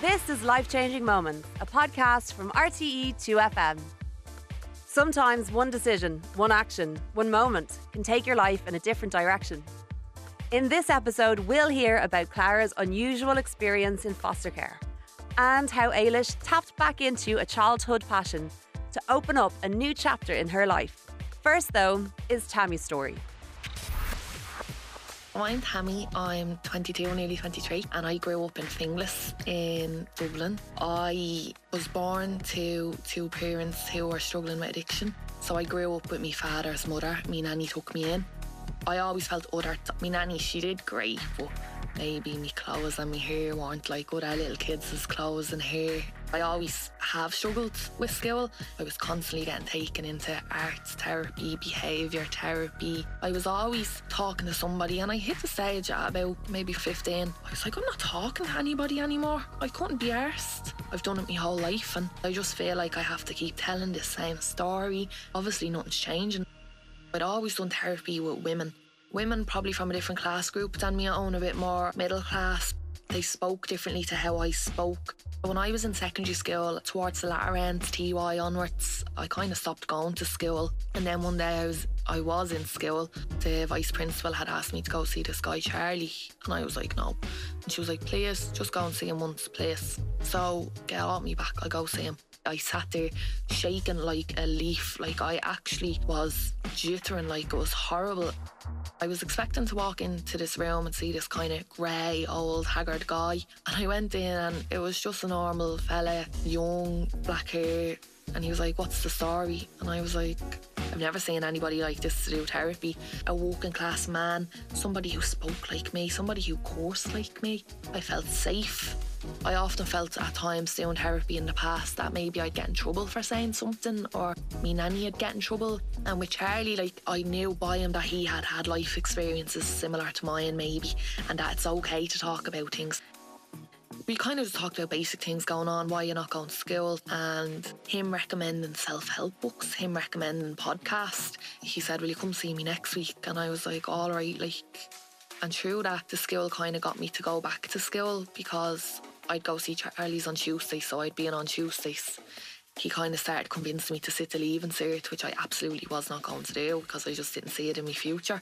This is Life Changing Moments, a podcast from RTE 2FM. Sometimes one decision, one action, one moment can take your life in a different direction. In this episode, we'll hear about Clara's unusual experience in foster care and how Ailish tapped back into a childhood passion to open up a new chapter in her life. First, though, is Tammy's story. I'm Tammy. I'm 22, nearly 23, and I grew up in Finglas in Dublin. I was born to two parents who were struggling with addiction. So I grew up with my father's mother. My nanny took me in. I always felt other. My nanny, she did great, but maybe my clothes and my hair weren't like other little kids' clothes and hair. I always have struggled with school. I was constantly getting taken into arts therapy, behaviour therapy. I was always talking to somebody, and I hit the stage at about maybe 15. I was like, I'm not talking to anybody anymore. I couldn't be arsed. I've done it my whole life, and I just feel like I have to keep telling the same story. Obviously, nothing's changing. I'd always done therapy with women. Women probably from a different class group than me own, a bit more middle class. They spoke differently to how I spoke. When I was in secondary school, towards the latter end, TY onwards, I kind of stopped going to school. And then one day I was I was in school. The vice principal had asked me to go see this guy Charlie, and I was like, no. And she was like, please, just go and see him once, please. So get off me back, I'll go see him. I sat there shaking like a leaf, like I actually was jittering, like it was horrible. I was expecting to walk into this room and see this kind of grey, old, haggard guy. And I went in and it was just a normal fella, young, black hair. And he was like, What's the story? And I was like, I've never seen anybody like this do therapy. A working class man, somebody who spoke like me, somebody who coursed like me. I felt safe. I often felt at times doing therapy in the past that maybe I'd get in trouble for saying something or me nanny would get in trouble. And with Charlie, like I knew by him that he had had life experiences similar to mine maybe and that it's okay to talk about things we kind of just talked about basic things going on, why you're not going to school, and him recommending self help books, him recommending podcasts. He said, Will you come see me next week? And I was like, All right, like, and through that, the school kind of got me to go back to school because I'd go see Charlie's on Tuesdays, so I'd be in on Tuesdays. He kind of started convincing me to sit the leaving cert, which I absolutely was not going to do because I just didn't see it in my future.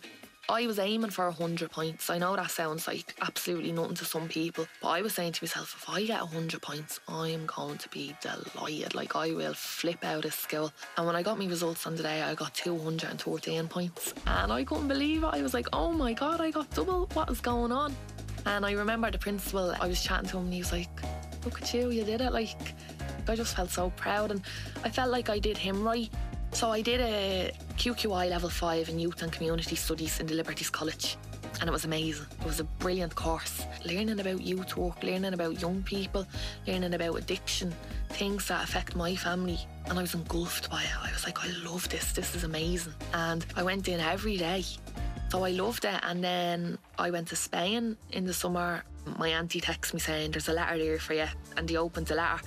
I was aiming for 100 points. I know that sounds like absolutely nothing to some people, but I was saying to myself, if I get 100 points, I'm going to be delighted. Like, I will flip out of school. And when I got my results on the day, I got 214 points. And I couldn't believe it. I was like, oh my God, I got double. What is going on? And I remember the principal, I was chatting to him and he was like, look at you, you did it. Like, I just felt so proud and I felt like I did him right. So I did a QQI level 5 in Youth and Community Studies in the Liberties College and it was amazing. It was a brilliant course. Learning about youth work, learning about young people, learning about addiction, things that affect my family. And I was engulfed by it. I was like, I love this. This is amazing. And I went in every day. So I loved it. And then I went to Spain in the summer. My auntie texted me saying, There's a letter there for you. And he opened the letter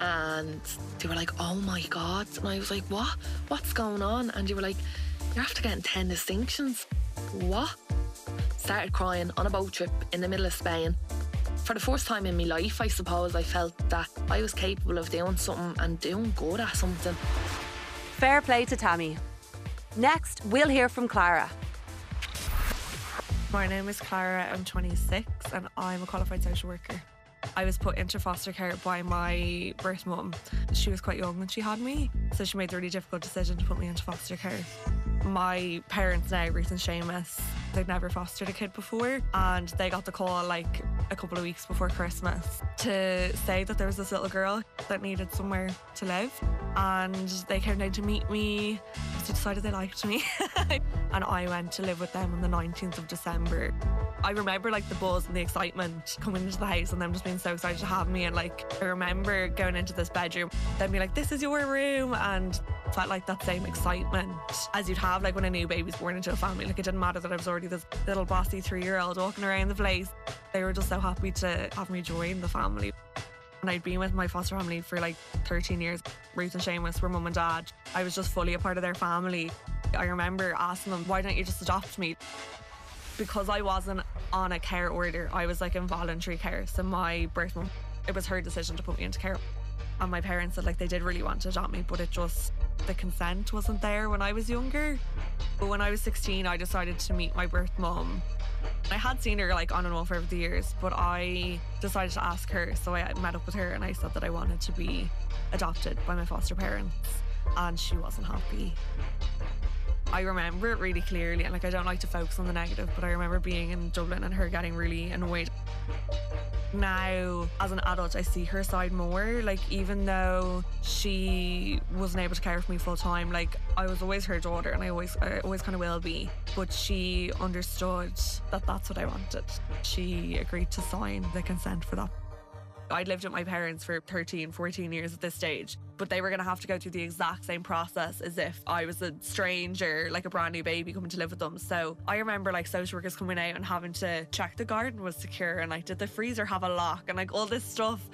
and they were like, "Oh my god!" And I was like, "What? What's going on?" And you were like, "You're after getting ten distinctions." What? Started crying on a boat trip in the middle of Spain. For the first time in my life, I suppose I felt that I was capable of doing something and doing good at something. Fair play to Tammy. Next, we'll hear from Clara. My name is Clara, I'm 26 and I'm a qualified social worker. I was put into foster care by my birth mum. She was quite young when she had me, so she made the really difficult decision to put me into foster care. My parents now, Ruth and Seamus, they'd never fostered a kid before, and they got the call like a couple of weeks before Christmas to say that there was this little girl that needed somewhere to live. And they came down to meet me. They decided they liked me. and I went to live with them on the 19th of December. I remember like the buzz and the excitement coming into the house and them just being so excited to have me. And like, I remember going into this bedroom, then be like, this is your room. And felt like that same excitement as you'd have like when a new baby's born into a family. Like, it didn't matter that I was already this little bossy three year old walking around the place. They were just so happy to have me join the family. And I'd been with my foster family for like 13 years. Ruth and Seamus were mum and dad. I was just fully a part of their family. I remember asking them, why don't you just adopt me? Because I wasn't on a care order, I was like in voluntary care. So my birth mum it was her decision to put me into care. And my parents said like they did really want to adopt me, but it just the consent wasn't there when I was younger. But when I was 16, I decided to meet my birth mom. I had seen her like on and off over the years, but I decided to ask her. So I met up with her and I said that I wanted to be adopted by my foster parents, and she wasn't happy. I remember it really clearly, and like I don't like to focus on the negative, but I remember being in Dublin and her getting really annoyed now as an adult I see her side more. Like even though she wasn't able to care for me full time like I was always her daughter and I always I always kind of will be. But she understood that that's what I wanted. She agreed to sign the consent for that I'd lived with my parents for 13, 14 years at this stage, but they were going to have to go through the exact same process as if I was a stranger, like a brand new baby coming to live with them. So I remember like social workers coming out and having to check the garden was secure and like, did the freezer have a lock and like all this stuff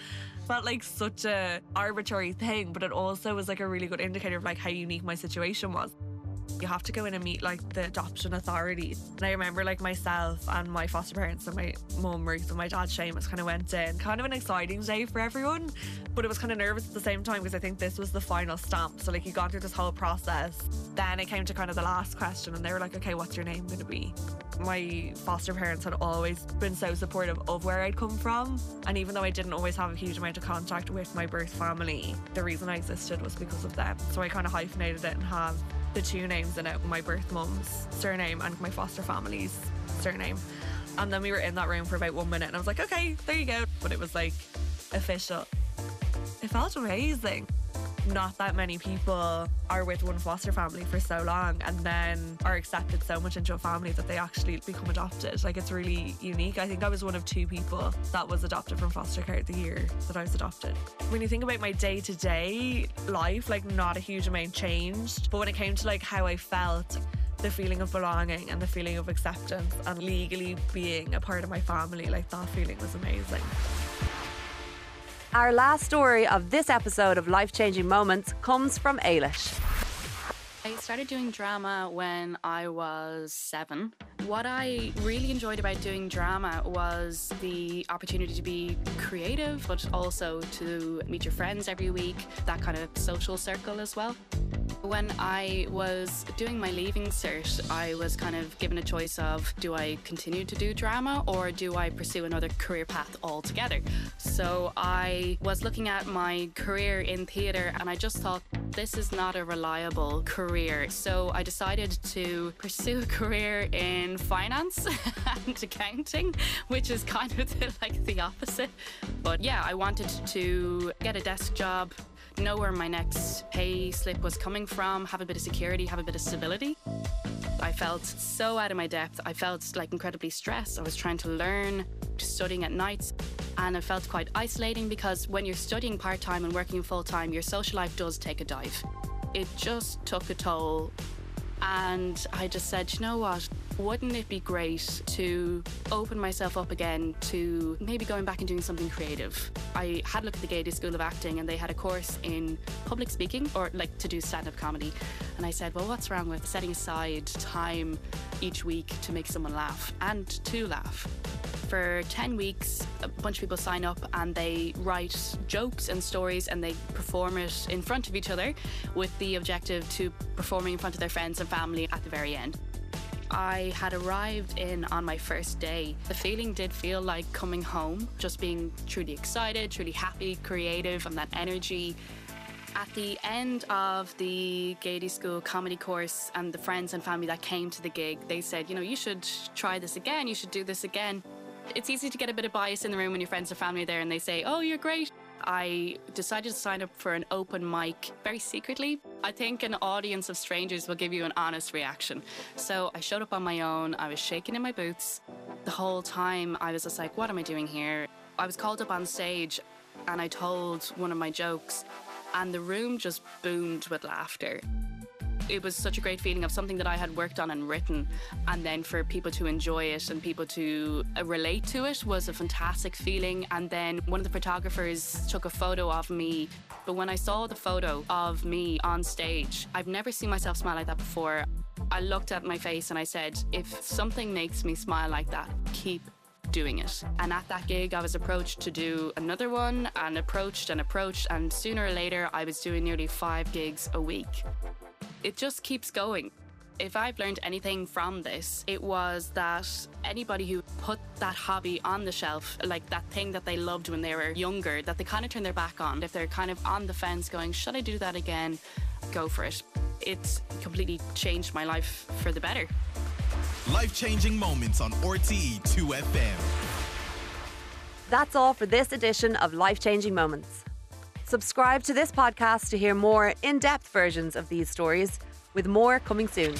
felt like such a arbitrary thing, but it also was like a really good indicator of like how unique my situation was you have to go in and meet like the adoption authorities. And I remember like myself and my foster parents and my mum Ruth and my dad Seamus kind of went in. Kind of an exciting day for everyone, but it was kind of nervous at the same time because I think this was the final stamp. So like you got through this whole process. Then it came to kind of the last question and they were like, okay, what's your name going to be? My foster parents had always been so supportive of where I'd come from. And even though I didn't always have a huge amount of contact with my birth family, the reason I existed was because of them. So I kind of hyphenated it and have the two names in it my birth mum's surname and my foster family's surname. And then we were in that room for about one minute and I was like, okay, there you go. But it was like official. It felt amazing not that many people are with one foster family for so long and then are accepted so much into a family that they actually become adopted. Like it's really unique. I think I was one of two people that was adopted from foster care the year that I was adopted. When you think about my day to day life, like not a huge amount changed. But when it came to like how I felt, the feeling of belonging and the feeling of acceptance and legally being a part of my family, like that feeling was amazing. Our last story of this episode of Life Changing Moments comes from Ailish. I started doing drama when I was seven. What I really enjoyed about doing drama was the opportunity to be creative, but also to meet your friends every week, that kind of social circle as well. When I was doing my leaving cert, I was kind of given a choice of do I continue to do drama or do I pursue another career path altogether? So I was looking at my career in theatre and I just thought this is not a reliable career. So I decided to pursue a career in finance and accounting, which is kind of like the opposite. But yeah, I wanted to get a desk job, know where my next pay slip was coming from, have a bit of security, have a bit of stability. I felt so out of my depth. I felt like incredibly stressed. I was trying to learn, studying at nights, and it felt quite isolating because when you're studying part time and working full time, your social life does take a dive. It just took a toll. And I just said, you know what? Wouldn't it be great to open myself up again to maybe going back and doing something creative? I had looked at the Gaiety School of Acting and they had a course in public speaking or like to do stand up comedy. And I said, well, what's wrong with setting aside time each week to make someone laugh and to laugh? For 10 weeks, a bunch of people sign up and they write jokes and stories and they perform it in front of each other with the objective to performing in front of their friends and family at the very end. I had arrived in on my first day. The feeling did feel like coming home, just being truly excited, truly happy, creative, and that energy. At the end of the Gaiety School comedy course, and the friends and family that came to the gig, they said, you know, you should try this again, you should do this again. It's easy to get a bit of bias in the room when your friends and family are there and they say, oh, you're great. I decided to sign up for an open mic very secretly. I think an audience of strangers will give you an honest reaction. So I showed up on my own. I was shaking in my boots. The whole time I was just like, what am I doing here? I was called up on stage and I told one of my jokes, and the room just boomed with laughter it was such a great feeling of something that I had worked on and written, and then for people to enjoy it and people to uh, relate to it was a fantastic feeling. And then one of the photographers took a photo of me. But when I saw the photo of me on stage, I've never seen myself smile like that before. I looked at my face and I said, if something makes me smile like that, keep doing it. And at that gig, I was approached to do another one and approached and approached. And sooner or later, I was doing nearly five gigs a week. It just keeps going. If I've learned anything from this, it was that anybody who put that hobby on the shelf, like that thing that they loved when they were younger, that they kind of turn their back on, if they're kind of on the fence going, should I do that again? Go for it. It's completely changed my life for the better. Life changing moments on RTE 2FM. That's all for this edition of Life Changing Moments. Subscribe to this podcast to hear more in depth versions of these stories, with more coming soon.